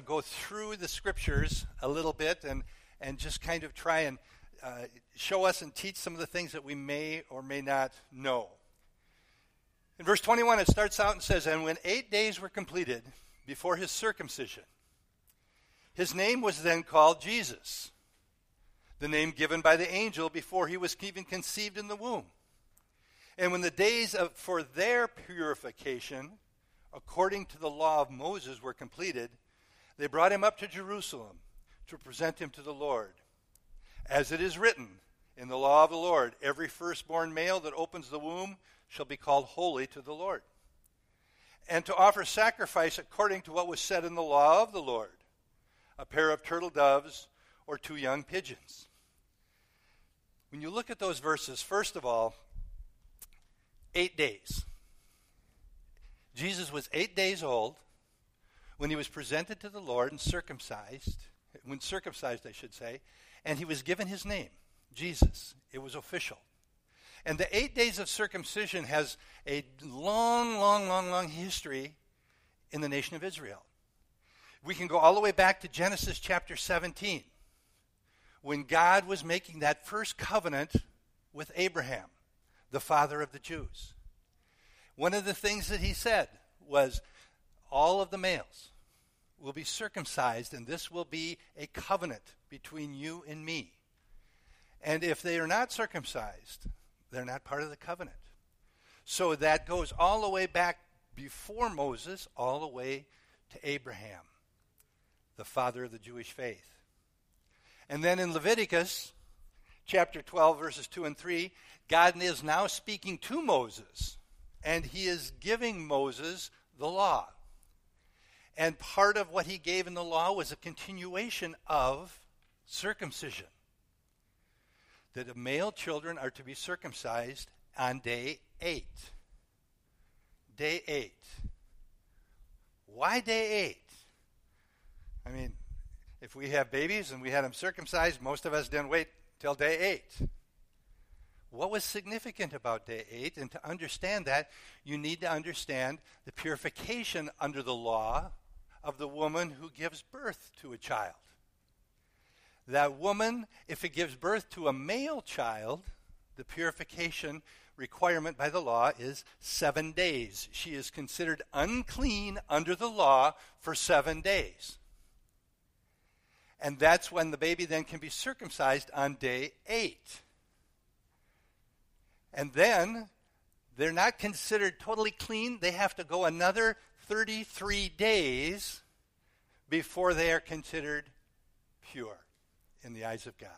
to go through the scriptures a little bit and, and just kind of try and uh, show us and teach some of the things that we may or may not know. In verse 21, it starts out and says, And when eight days were completed before his circumcision, his name was then called Jesus, the name given by the angel before he was even conceived in the womb. And when the days of, for their purification, according to the law of Moses, were completed, they brought him up to Jerusalem to present him to the Lord. As it is written in the law of the Lord, every firstborn male that opens the womb shall be called holy to the Lord. And to offer sacrifice according to what was said in the law of the Lord a pair of turtle doves or two young pigeons. When you look at those verses, first of all, eight days. Jesus was eight days old when he was presented to the Lord and circumcised, when circumcised, I should say, and he was given his name, Jesus. It was official. And the eight days of circumcision has a long, long, long, long history in the nation of Israel. We can go all the way back to Genesis chapter 17, when God was making that first covenant with Abraham, the father of the Jews. One of the things that he said was, All of the males will be circumcised, and this will be a covenant between you and me. And if they are not circumcised, they're not part of the covenant. So that goes all the way back before Moses, all the way to Abraham, the father of the Jewish faith. And then in Leviticus chapter 12, verses 2 and 3, God is now speaking to Moses, and he is giving Moses the law. And part of what he gave in the law was a continuation of circumcision. That the male children are to be circumcised on day eight. Day eight. Why day eight? I mean, if we have babies and we had them circumcised, most of us didn't wait till day eight. What was significant about day eight? And to understand that, you need to understand the purification under the law of the woman who gives birth to a child. That woman, if it gives birth to a male child, the purification requirement by the law is seven days. She is considered unclean under the law for seven days. And that's when the baby then can be circumcised on day eight. And then they're not considered totally clean. They have to go another 33 days before they are considered pure in the eyes of God.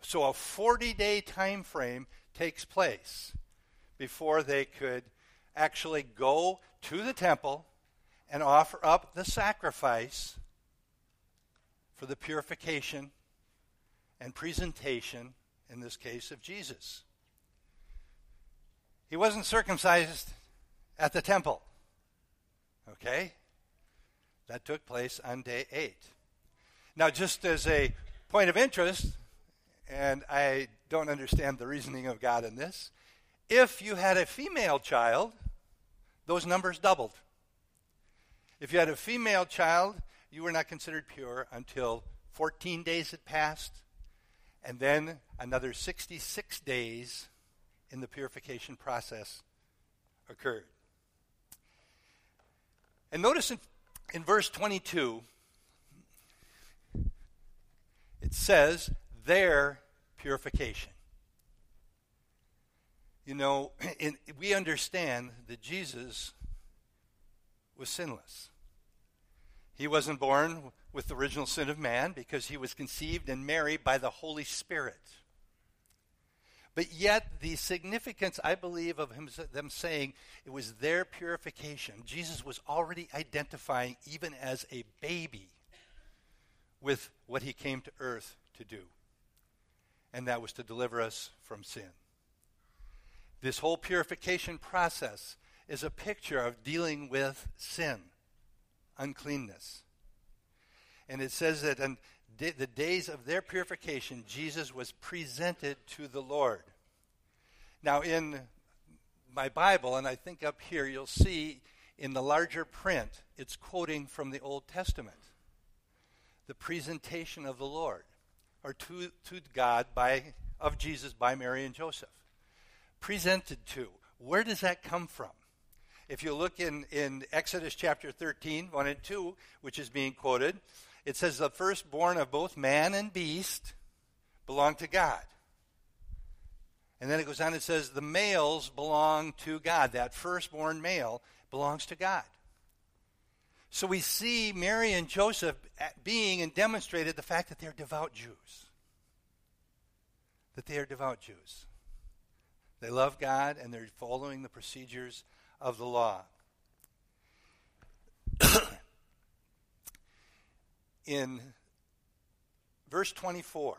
So a 40 day time frame takes place before they could actually go to the temple and offer up the sacrifice for the purification and presentation, in this case, of Jesus. He wasn't circumcised at the temple. Okay? That took place on day eight. Now, just as a point of interest, and I don't understand the reasoning of God in this, if you had a female child, those numbers doubled. If you had a female child, you were not considered pure until 14 days had passed, and then another 66 days in the purification process occurred. And notice in, in verse 22, it says, their purification. You know, in, we understand that Jesus was sinless. He wasn't born with the original sin of man because he was conceived and married by the Holy Spirit. But yet, the significance, I believe, of him, them saying it was their purification, Jesus was already identifying, even as a baby, with what he came to earth to do. And that was to deliver us from sin. This whole purification process is a picture of dealing with sin, uncleanness. And it says that in the days of their purification, Jesus was presented to the Lord. Now, in my Bible, and I think up here, you'll see in the larger print, it's quoting from the Old Testament. the presentation of the Lord, or to, to God by, of Jesus by Mary and Joseph. Presented to. Where does that come from? If you look in, in Exodus chapter 13, 1 and 2, which is being quoted, it says, The firstborn of both man and beast belong to God. And then it goes on and says, The males belong to God. That firstborn male belongs to God. So we see Mary and Joseph being and demonstrated the fact that they're devout Jews. That they are devout Jews. They love God and they're following the procedures of the law. In verse 24,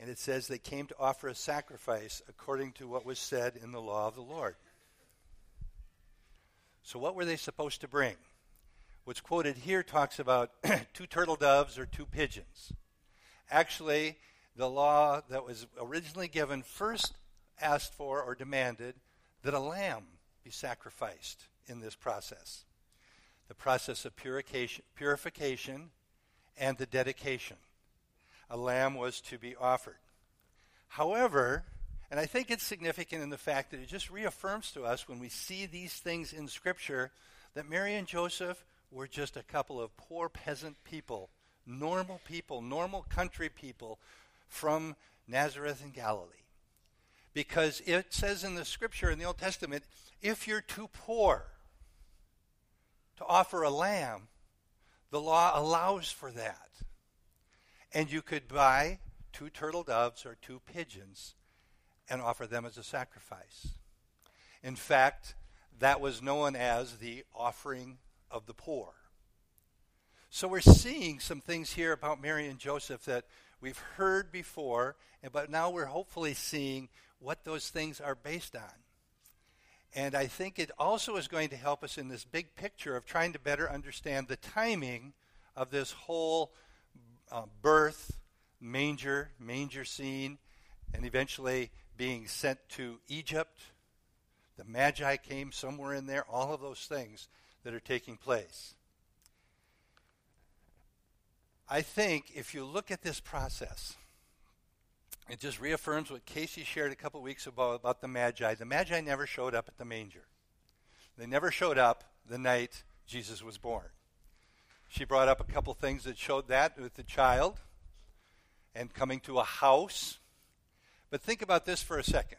and it says they came to offer a sacrifice according to what was said in the law of the Lord. So, what were they supposed to bring? What's quoted here talks about two turtle doves or two pigeons. Actually, the law that was originally given first asked for or demanded that a lamb be sacrificed in this process the process of purification, purification and the dedication. A lamb was to be offered. However, and I think it's significant in the fact that it just reaffirms to us when we see these things in Scripture that Mary and Joseph were just a couple of poor peasant people, normal people, normal country people from Nazareth and Galilee. Because it says in the Scripture in the Old Testament, if you're too poor to offer a lamb, the law allows for that. And you could buy two turtle doves or two pigeons and offer them as a sacrifice. In fact, that was known as the offering of the poor. So we're seeing some things here about Mary and Joseph that we've heard before, but now we're hopefully seeing what those things are based on. And I think it also is going to help us in this big picture of trying to better understand the timing of this whole uh, birth, manger, manger scene, and eventually being sent to Egypt. The Magi came somewhere in there, all of those things that are taking place. I think if you look at this process, it just reaffirms what Casey shared a couple weeks ago about the Magi. The Magi never showed up at the manger, they never showed up the night Jesus was born. She brought up a couple things that showed that with the child and coming to a house. But think about this for a second.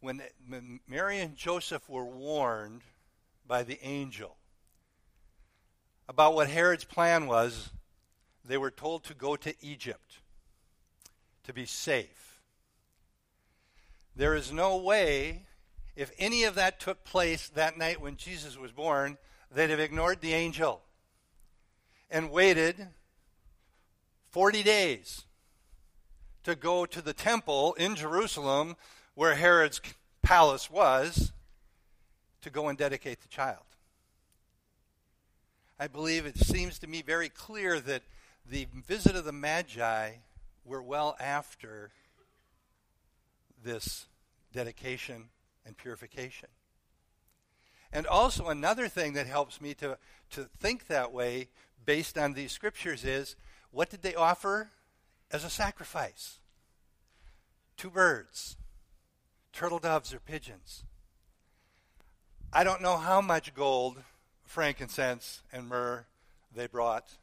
When, Mary and Joseph were warned by the angel about what Herod's plan was, they were told to go to Egypt to be safe. There is no way, if any of that took place that night when Jesus was born, they'd have ignored the angel and waited 40 days to go to the temple in Jerusalem where Herod's palace was to go and dedicate the child. I believe it seems to me very clear that the visit of the Magi were well after this dedication and purification. And also, another thing that helps me to, to think that way based on these scriptures is what did they offer as a sacrifice? Two birds, turtle doves, or pigeons. I don't know how much gold, frankincense, and myrrh they brought.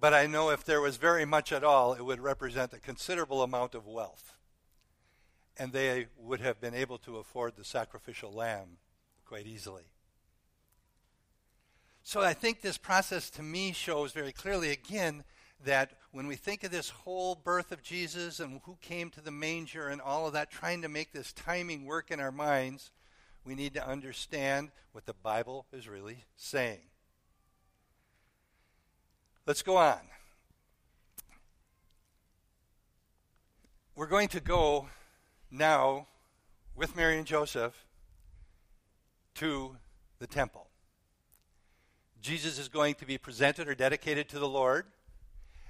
But I know if there was very much at all, it would represent a considerable amount of wealth. And they would have been able to afford the sacrificial lamb quite easily. So I think this process to me shows very clearly, again, that when we think of this whole birth of Jesus and who came to the manger and all of that, trying to make this timing work in our minds, we need to understand what the Bible is really saying. Let's go on. We're going to go now with Mary and Joseph to the temple. Jesus is going to be presented or dedicated to the Lord,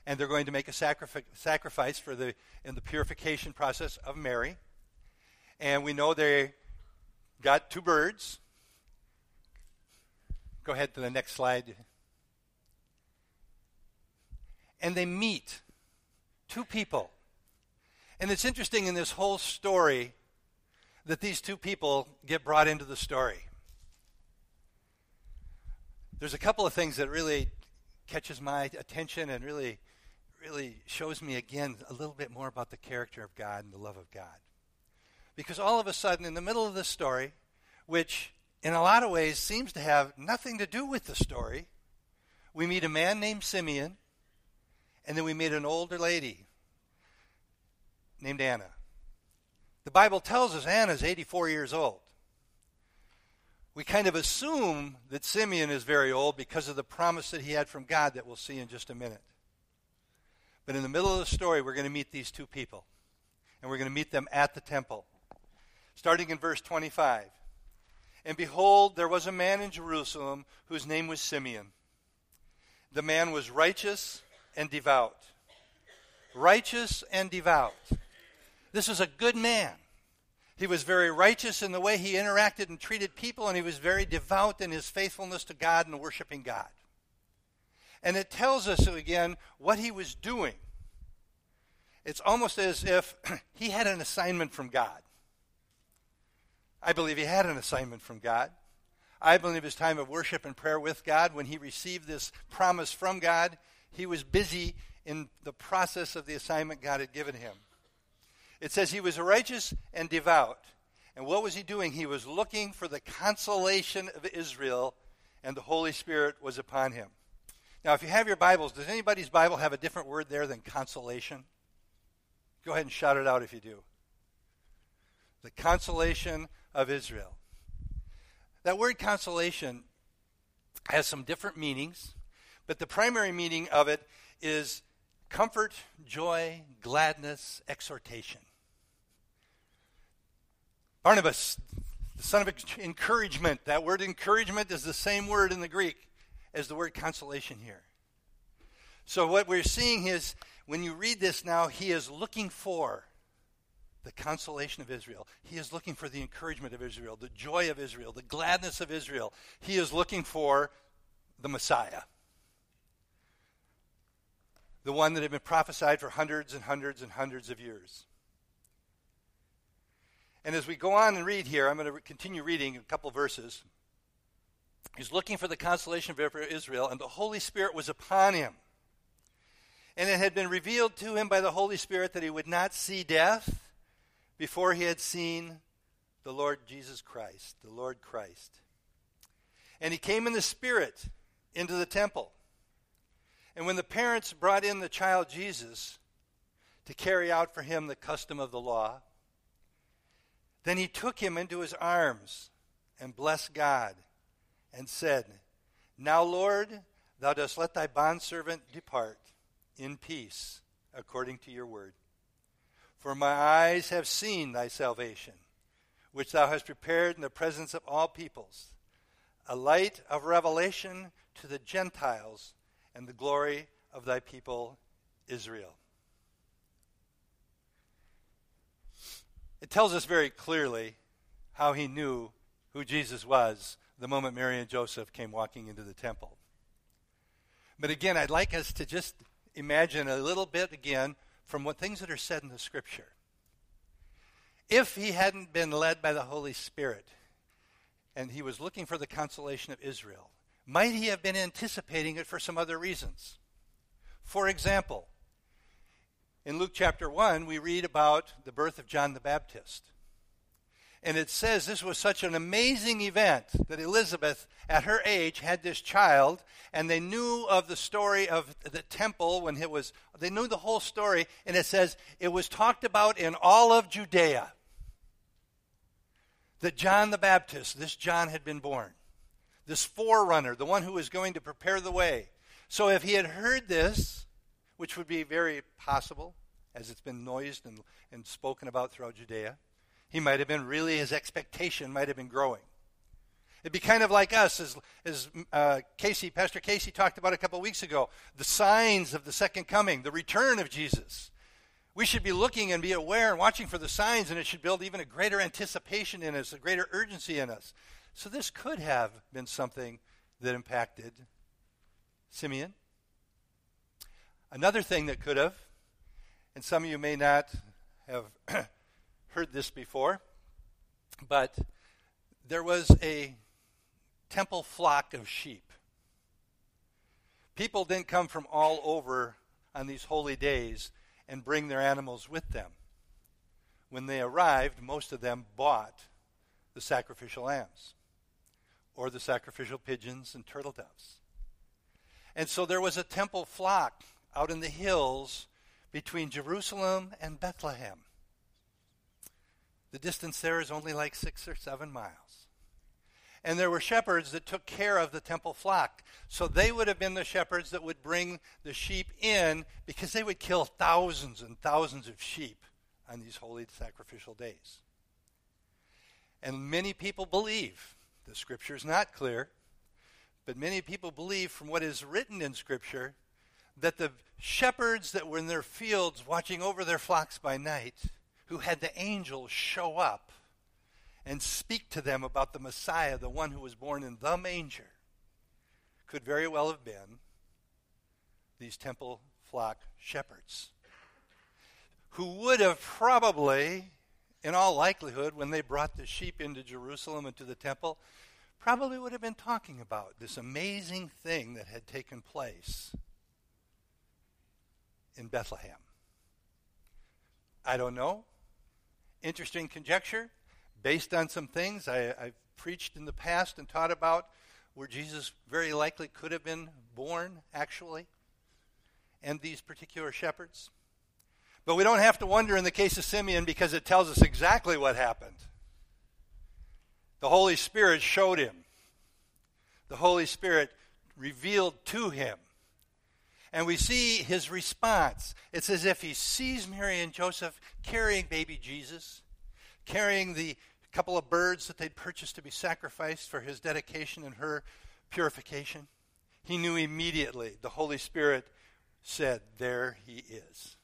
and they're going to make a sacrifice, sacrifice for the in the purification process of Mary. And we know they got two birds. Go ahead to the next slide. And they meet two people. And it's interesting in this whole story that these two people get brought into the story. There's a couple of things that really catches my attention and really really shows me again a little bit more about the character of God and the love of God. Because all of a sudden in the middle of this story, which in a lot of ways seems to have nothing to do with the story, we meet a man named Simeon and then we meet an older lady named Anna. The Bible tells us Anna's 84 years old. We kind of assume that Simeon is very old because of the promise that he had from God that we'll see in just a minute. But in the middle of the story, we're going to meet these two people. And we're going to meet them at the temple. Starting in verse 25. And behold, there was a man in Jerusalem whose name was Simeon. The man was righteous and devout. Righteous and devout. This was a good man. He was very righteous in the way he interacted and treated people, and he was very devout in his faithfulness to God and worshiping God. And it tells us again what he was doing. It's almost as if he had an assignment from God. I believe he had an assignment from God. I believe his time of worship and prayer with God, when he received this promise from God, he was busy in the process of the assignment God had given him. It says he was righteous and devout. And what was he doing? He was looking for the consolation of Israel, and the Holy Spirit was upon him. Now, if you have your Bibles, does anybody's Bible have a different word there than consolation? Go ahead and shout it out if you do. The consolation of Israel. That word consolation has some different meanings, but the primary meaning of it is comfort, joy, gladness, exhortation. Barnabas, the son of encouragement, that word encouragement is the same word in the Greek as the word consolation here. So, what we're seeing is when you read this now, he is looking for the consolation of Israel. He is looking for the encouragement of Israel, the joy of Israel, the gladness of Israel. He is looking for the Messiah, the one that had been prophesied for hundreds and hundreds and hundreds of years. And as we go on and read here, I'm going to continue reading a couple verses. He's looking for the consolation of Israel, and the Holy Spirit was upon him. And it had been revealed to him by the Holy Spirit that he would not see death before he had seen the Lord Jesus Christ, the Lord Christ. And he came in the Spirit into the temple. And when the parents brought in the child Jesus to carry out for him the custom of the law, then he took him into his arms and blessed God and said, Now, Lord, thou dost let thy bondservant depart in peace according to your word. For my eyes have seen thy salvation, which thou hast prepared in the presence of all peoples, a light of revelation to the Gentiles and the glory of thy people Israel. It tells us very clearly how he knew who Jesus was the moment Mary and Joseph came walking into the temple. But again, I'd like us to just imagine a little bit again from what things that are said in the scripture. If he hadn't been led by the Holy Spirit and he was looking for the consolation of Israel, might he have been anticipating it for some other reasons? For example, in Luke chapter 1, we read about the birth of John the Baptist. And it says this was such an amazing event that Elizabeth, at her age, had this child, and they knew of the story of the temple when it was, they knew the whole story, and it says it was talked about in all of Judea that John the Baptist, this John had been born, this forerunner, the one who is going to prepare the way. So if he had heard this, which would be very possible, as it's been noised and, and spoken about throughout Judea, he might have been really, his expectation might have been growing. It'd be kind of like us, as, as uh, Casey, Pastor Casey talked about a couple weeks ago, the signs of the second coming, the return of Jesus. We should be looking and be aware and watching for the signs, and it should build even a greater anticipation in us, a greater urgency in us. So this could have been something that impacted Simeon. Another thing that could have, and some of you may not have heard this before, but there was a temple flock of sheep. People didn't come from all over on these holy days and bring their animals with them. When they arrived, most of them bought the sacrificial lambs or the sacrificial pigeons and turtle doves. And so there was a temple flock out in the hills between Jerusalem and Bethlehem. The distance there is only like six or seven miles. And there were shepherds that took care of the temple flock. So they would have been the shepherds that would bring the sheep in because they would kill thousands and thousands of sheep on these holy sacrificial days. And many people believe, the scripture is not clear, but many people believe from what is written in scripture that the shepherds that were in their fields watching over their flocks by night, who had the angels show up and speak to them about the Messiah, the one who was born in the manger, could very well have been these temple flock shepherds, who would have probably, in all likelihood, when they brought the sheep into Jerusalem and to the temple, probably would have been talking about this amazing thing that had taken place in Bethlehem. I don't know. Interesting conjecture based on some things I, have preached in the past and taught about where Jesus very likely could have been born, actually, and these particular shepherds. But we don't have to wonder in the case of Simeon because it tells us exactly what happened. The Holy Spirit showed him, the Holy Spirit revealed to him and we see his response. It's as if he sees Mary and Joseph carrying baby Jesus, carrying the couple of birds that they'd purchased to be sacrificed for his dedication and her purification. He knew immediately. The Holy Spirit said, There he is.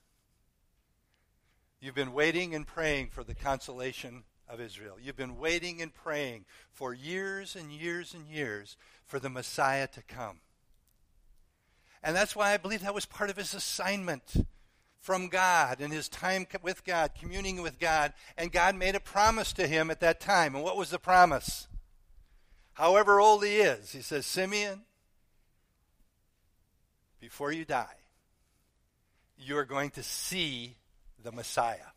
You've been waiting and praying for the consolation of Israel. You've been waiting and praying for years and years and years for the Messiah to come. And that's why I believe that was part of his assignment from God and his time with God, communing with God. And God made a promise to him at that time. And what was the promise? However old he is, he says, Simeon, before you die, you are going to see the Messiah.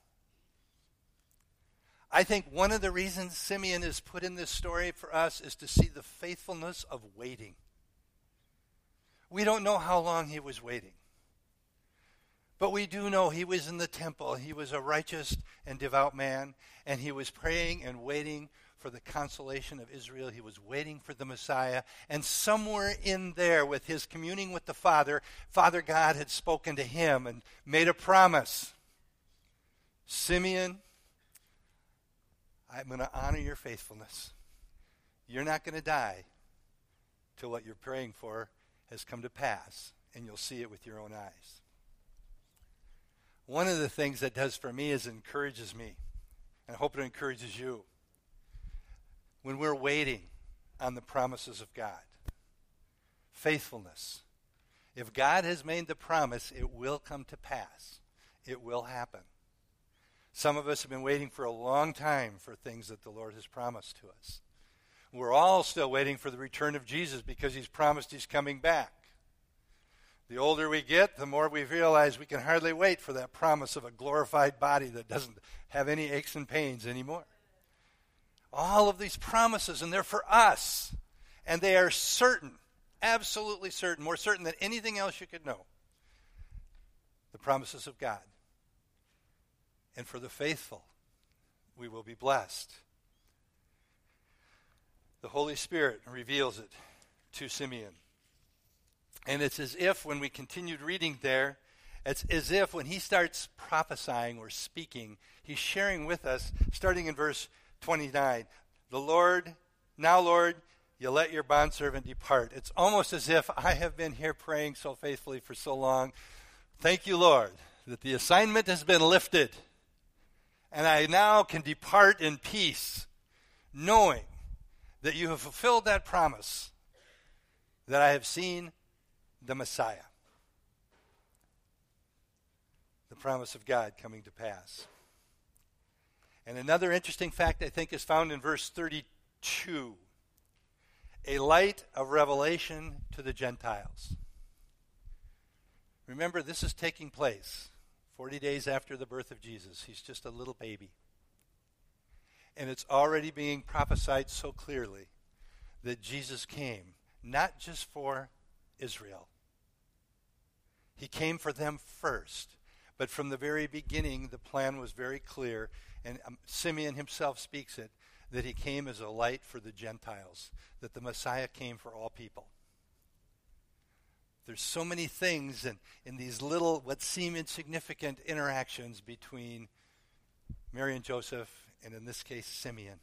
I think one of the reasons Simeon is put in this story for us is to see the faithfulness of waiting. We don't know how long he was waiting. But we do know he was in the temple. He was a righteous and devout man, and he was praying and waiting for the consolation of Israel. He was waiting for the Messiah. And somewhere in there, with his communing with the Father, Father God had spoken to him and made a promise Simeon, I'm going to honor your faithfulness. You're not going to die till what you're praying for has come to pass, and you'll see it with your own eyes. One of the things that does for me is encourages me, and I hope it encourages you. When we're waiting on the promises of God, faithfulness. If God has made the promise, it will come to pass. It will happen. Some of us have been waiting for a long time for things that the Lord has promised to us. We're all still waiting for the return of Jesus because he's promised he's coming back. The older we get, the more we realize we can hardly wait for that promise of a glorified body that doesn't have any aches and pains anymore. All of these promises, and they're for us. And they are certain, absolutely certain, more certain than anything else you could know. The promises of God. And for the faithful, we will be blessed the Holy Spirit reveals it to Simeon. And it's as if when we continued reading there, it's as if when he starts prophesying or speaking, he's sharing with us, starting in verse 29, the Lord, now Lord, you let your bondservant depart. It's almost as if I have been here praying so faithfully for so long. Thank you, Lord, that the assignment has been lifted. And I now can depart in peace, knowing that you have fulfilled that promise, that I have seen the Messiah. The promise of God coming to pass. And another interesting fact I think is found in verse 32 a light of revelation to the Gentiles. Remember, this is taking place 40 days after the birth of Jesus. He's just a little baby. And it's already being prophesied so clearly that Jesus came, not just for Israel, He came for them first. But from the very beginning, the plan was very clear, and um, Simeon himself speaks it that he came as a light for the Gentiles, that the Messiah came for all people. There's so many things in, in these little, what seem insignificant interactions between Mary and Joseph, and in this case, Simeon.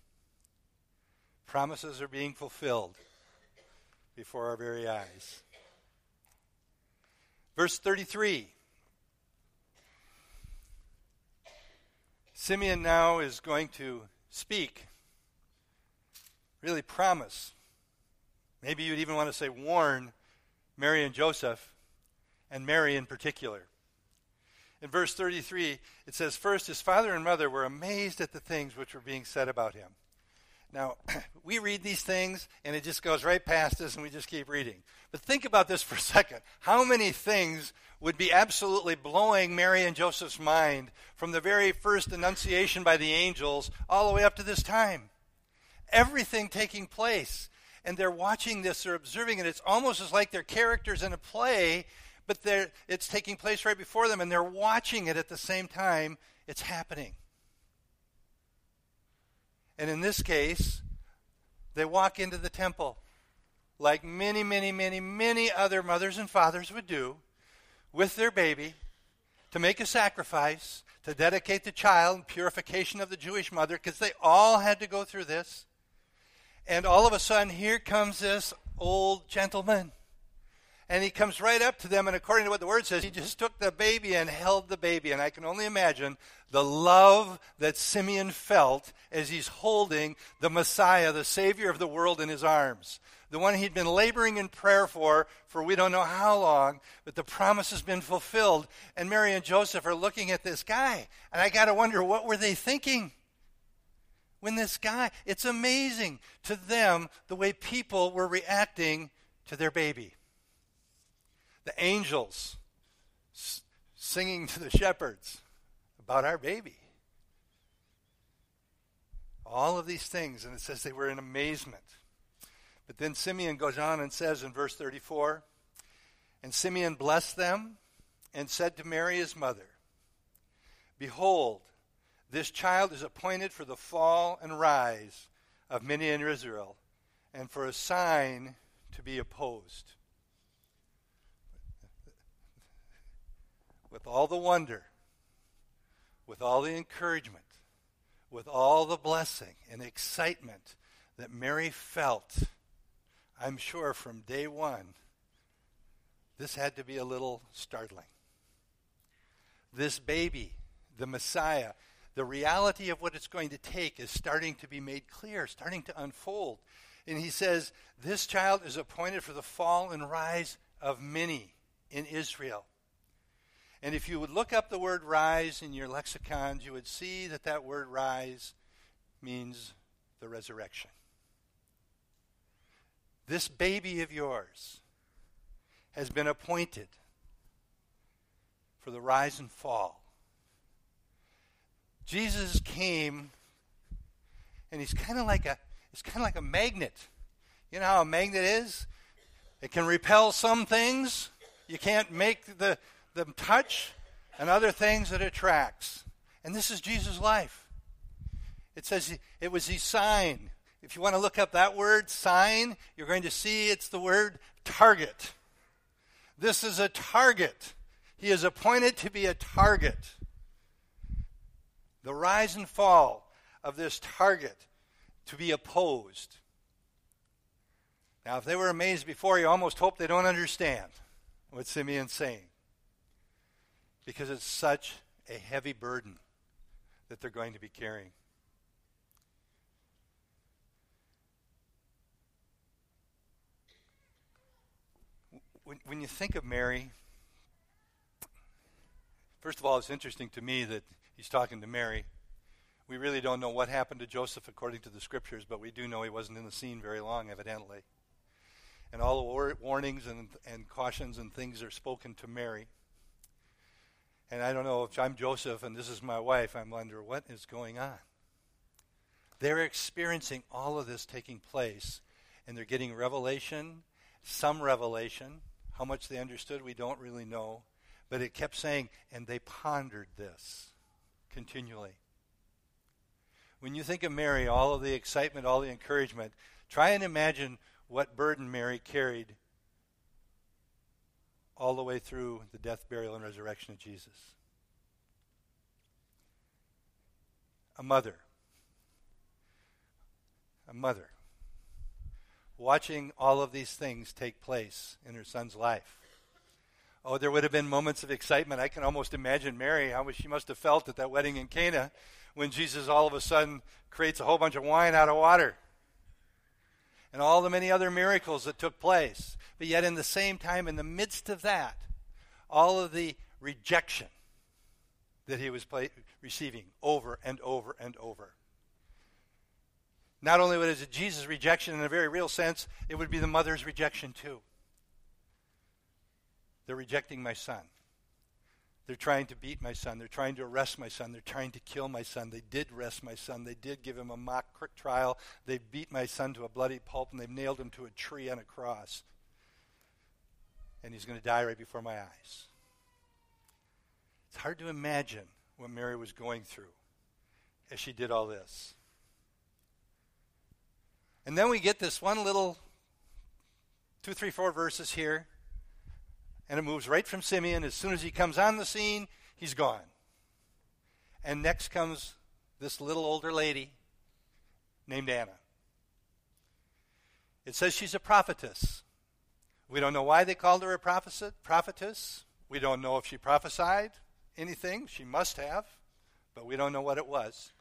Promises are being fulfilled before our very eyes. Verse 33 Simeon now is going to speak, really promise. Maybe you'd even want to say warn Mary and Joseph, and Mary in particular. In verse 33, it says, First, his father and mother were amazed at the things which were being said about him. Now, we read these things and it just goes right past us and we just keep reading. But think about this for a second. How many things would be absolutely blowing Mary and Joseph's mind from the very first annunciation by the angels all the way up to this time? Everything taking place. And they're watching this, they're observing it. It's almost as like they're characters in a play, but it's taking place right before them and they're watching it at the same time it's happening. And in this case, they walk into the temple like many, many, many, many other mothers and fathers would do with their baby to make a sacrifice, to dedicate the child, purification of the Jewish mother, because they all had to go through this. And all of a sudden, here comes this old gentleman and he comes right up to them, and according to what the word says, he just took the baby and held the baby. And I can only imagine the love that Simeon felt as he's holding the Messiah, the Savior of the world, in his arms. The one he'd been laboring in prayer for, for we don't know how long, but the promise has been fulfilled. And Mary and Joseph are looking at this guy. And I got to wonder, what were they thinking? When this guy, it's amazing to them the way people were reacting to their baby the angels singing to the shepherds about our baby. All of these things, and it says they were in amazement. But then Simeon goes on and says in verse 34 And Simeon blessed them and said to Mary his mother, Behold, this child is appointed for the fall and rise of many in Israel, and for a sign to be opposed with all the wonder, with all the encouragement, with all the blessing and excitement that Mary felt, I'm sure from day one, this had to be a little startling. This baby, the Messiah, the reality of what it's going to take is starting to be made clear, starting to unfold. And he says, This child is appointed for the fall and rise of many in Israel. And if you would look up the word rise in your lexicons, you would see that that word rise means the resurrection. This baby of yours has been appointed for the rise and fall. Jesus came and he's kind of like a it's kind of like a magnet. You know how a magnet is? It can repel some things. You can't make the the touch and other things it attracts. And this is Jesus' life. It says it was his sign. If you want to look up that word, sign, you're going to see it's the word target. This is a target. He is appointed to be a target. The rise and fall of this target to be opposed. Now, if they were amazed before, you almost hope they don't understand what Simeon's saying because it's such a heavy burden that they're going to be carrying. When, when you think of Mary, First of all, it's interesting to me that he's talking to Mary. We really don't know what happened to Joseph according to the scriptures, but we do know he wasn't in the scene very long, evidently. And all the war- warnings and, and cautions and things are spoken to Mary. And I don't know if I'm Joseph and this is my wife, I'm wondering what is going on. They're experiencing all of this taking place, and they're getting revelation, some revelation. How much they understood, we don't really know. But it kept saying, and they pondered this continually. When you think of Mary, all of the excitement, all the encouragement, try and imagine what burden Mary carried all the way through the death, burial, and resurrection of Jesus. A mother. A mother. Watching all of these things take place in her son's life. Oh, there would have been moments of excitement. I can almost imagine Mary, how she must have felt at that wedding in Cana when Jesus all of a sudden creates a whole bunch of wine out of water. And all the many other miracles that took place. But yet, in the same time, in the midst of that, all of the rejection that he was play- receiving over and over and over. Not only was it Jesus' rejection in a very real sense, it would be the mother's rejection too. They're rejecting my son. They're trying to beat my son. They're trying to arrest my son. They're trying to kill my son. They did arrest my son. They did give him a mock trial. They beat my son to a bloody pulp and they've nailed him to a tree on a cross. And he's going to die right before my eyes. It's hard to imagine what Mary was going through as she did all this. And then we get this one little two, three, four verses here and it moves right from Simeon. As soon as he comes on the scene, he's gone. And next comes this little older lady named Anna. It says she's a prophetess. We don't know why they called her a prophetess. We don't know if she prophesied anything. She must have, but we don't know what it was.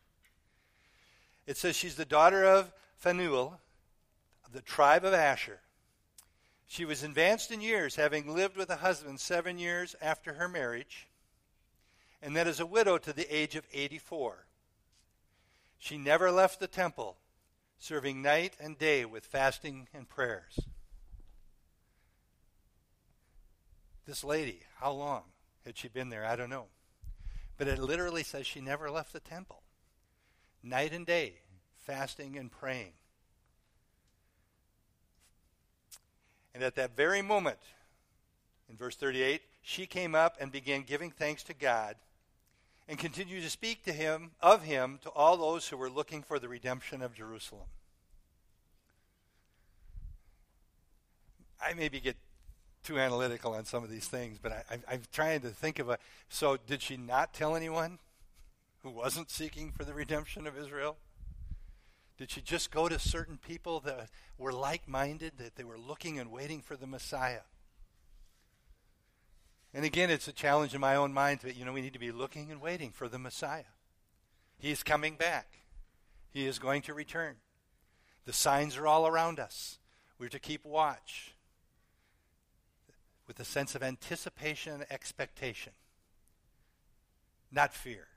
It says she's the daughter of Phanuel, of the tribe of Asher. She was advanced in years, having lived with a husband seven years after her marriage, and then as a widow to the age of 84. She never left the temple, serving night and day with fasting and prayers. This lady, how long had she been there? I don't know. But it literally says she never left the temple. Night and day, fasting and praying. And at that very moment, in verse 38, she came up and began giving thanks to God and continued to speak to him of him to all those who were looking for the redemption of Jerusalem. I maybe get too analytical on some of these things, but I, am trying to think of a. So, did she not tell anyone who wasn't seeking for the redemption of Israel? Did she just go to certain people that were like minded, that they were looking and waiting for the Messiah? And again, it's a challenge in my own mind that, you know, we need to be looking and waiting for the Messiah. He is coming back, He is going to return. The signs are all around us. We're to keep watch with a sense of anticipation and expectation, not fear.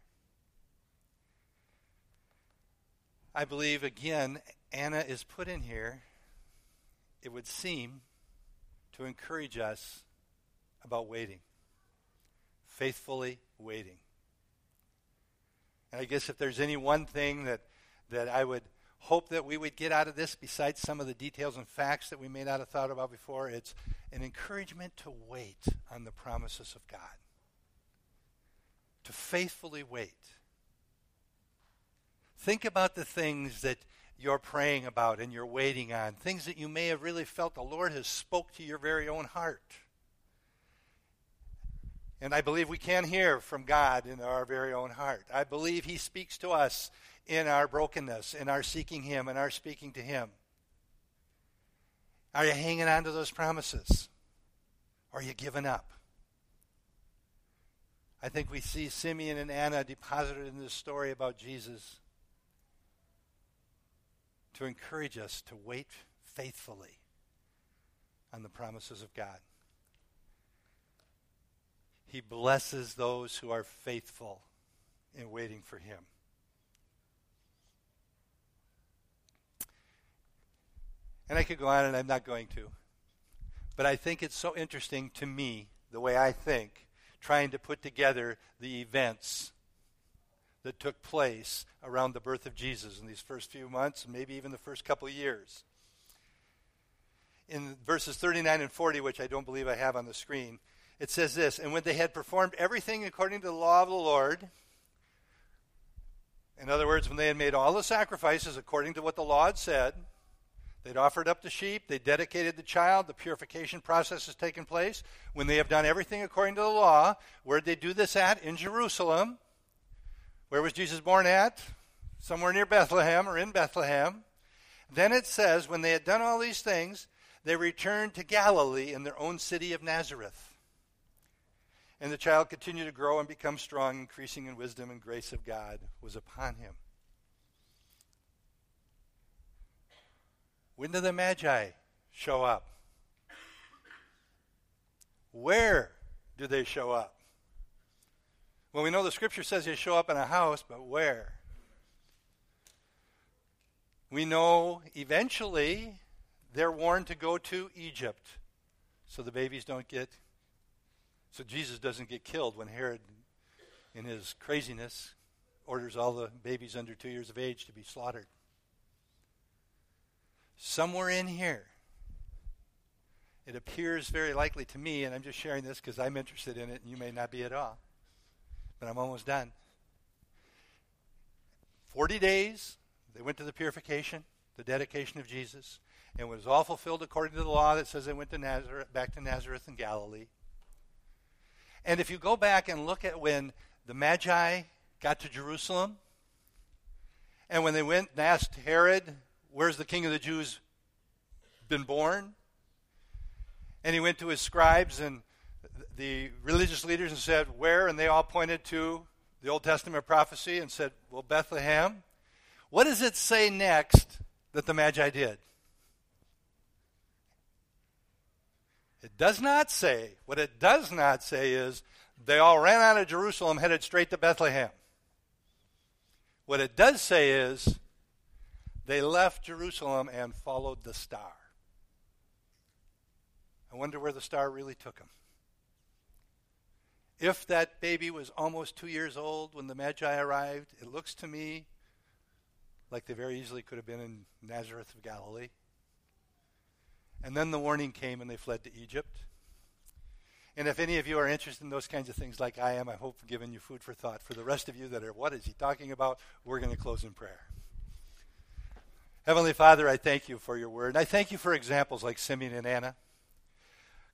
I believe, again, Anna is put in here, it would seem, to encourage us about waiting, faithfully waiting. And I guess if there's any one thing that, that I would hope that we would get out of this, besides some of the details and facts that we may not have thought about before, it's an encouragement to wait on the promises of God, to faithfully wait. Think about the things that you're praying about and you're waiting on, things that you may have really felt the Lord has spoke to your very own heart. And I believe we can hear from God in our very own heart. I believe He speaks to us in our brokenness, in our seeking Him, in our speaking to Him. Are you hanging on to those promises? Are you giving up? I think we see Simeon and Anna deposited in this story about Jesus to encourage us to wait faithfully on the promises of God. He blesses those who are faithful in waiting for Him. And I could go on, and I'm not going to. But I think it's so interesting to me, the way I think, trying to put together the events that took place around the birth of Jesus in these first few months, maybe even the first couple years. In verses 39 and 40, which I don't believe I have on the screen, it says this And when they had performed everything according to the law of the Lord, in other words, when they had made all the sacrifices according to what the law had said, they'd offered up the sheep, they dedicated the child, the purification process has taken place. When they have done everything according to the law, where did they do this at? In Jerusalem. Where was Jesus born at? Somewhere near Bethlehem or in Bethlehem. Then it says, when they had done all these things, they returned to Galilee in their own city of Nazareth. And the child continued to grow and become strong, increasing in wisdom and grace of God was upon him. When did the Magi show up? Where do they show up? Well, we know the scripture says they show up in a house, but where? We know eventually they're warned to go to Egypt so the babies don't get so Jesus doesn't get killed when Herod, in his craziness, orders all the babies under two years of age to be slaughtered. Somewhere in here, it appears very likely to me, and I'm just sharing this because I'm interested in it, and you may not be at all, but I'm almost done. 40 days, they went to the purification, the dedication of Jesus, and it was all fulfilled according to the law that says they went to Nazareth, back to Nazareth in Galilee. And if you go back and look at when the Magi got to Jerusalem, and when they went and asked Herod, Where's the king of the Jews been born? And he went to his scribes and the religious leaders and said, Where? And they all pointed to the Old Testament prophecy and said, Well, Bethlehem. What does it say next that the Magi did? It does not say, what it does not say is they all ran out of Jerusalem, headed straight to Bethlehem. What it does say is they left Jerusalem and followed the star. I wonder where the star really took them. If that baby was almost two years old when the Magi arrived, it looks to me like they very easily could have been in Nazareth of Galilee. And then the warning came and they fled to Egypt. And if any of you are interested in those kinds of things like I am, I hope I've given you food for thought. For the rest of you that are, what is he talking about? We're going to close in prayer. Heavenly Father, I thank you for your word. I thank you for examples like Simeon and Anna.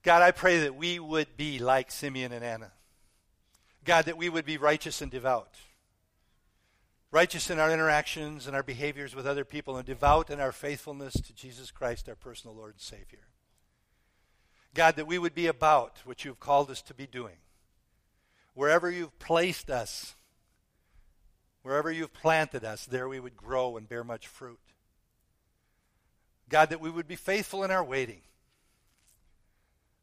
God, I pray that we would be like Simeon and Anna. God, that we would be righteous and devout righteous in our interactions and our behaviors with other people, and devout in our faithfulness to Jesus Christ, our personal Lord and Savior. God, that we would be about what you've called us to be doing. Wherever you've placed us, wherever you've planted us, there we would grow and bear much fruit. God, that we would be faithful in our waiting.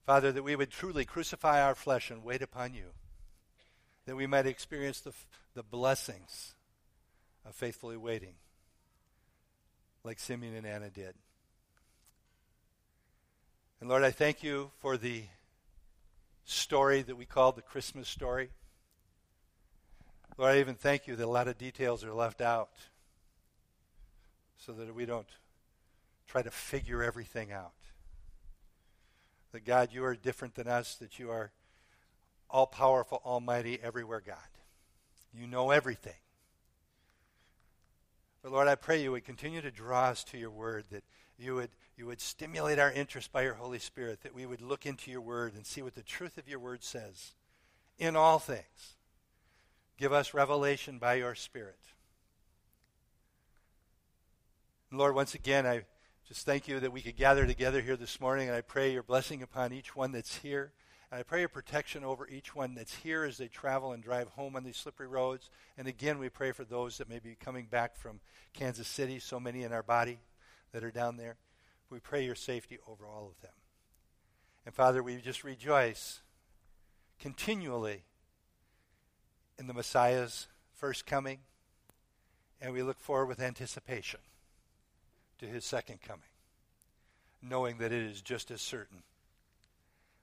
Father, that we would truly crucify our flesh and wait upon you, that we might experience the, the blessings of faithfully waiting, like Simeon and Anna did. And Lord, I thank you for the story that we call the Christmas story. Lord, I even thank you that a lot of details are left out so that we don't try to figure everything out. That God, you are different than us, that you are all powerful, almighty, everywhere, God. You know everything. But Lord, I pray you would continue to draw us to your word, that you would, you would stimulate our interest by your Holy Spirit, that we would look into your word and see what the truth of your word says in all things. Give us revelation by your Spirit. Lord, once again, I just thank you that we could gather together here this morning, and I pray your blessing upon each one that's here. I pray your protection over each one that's here as they travel and drive home on these slippery roads. And again, we pray for those that may be coming back from Kansas City, so many in our body that are down there. We pray your safety over all of them. And Father, we just rejoice continually in the Messiah's first coming, and we look forward with anticipation to his second coming, knowing that it is just as certain.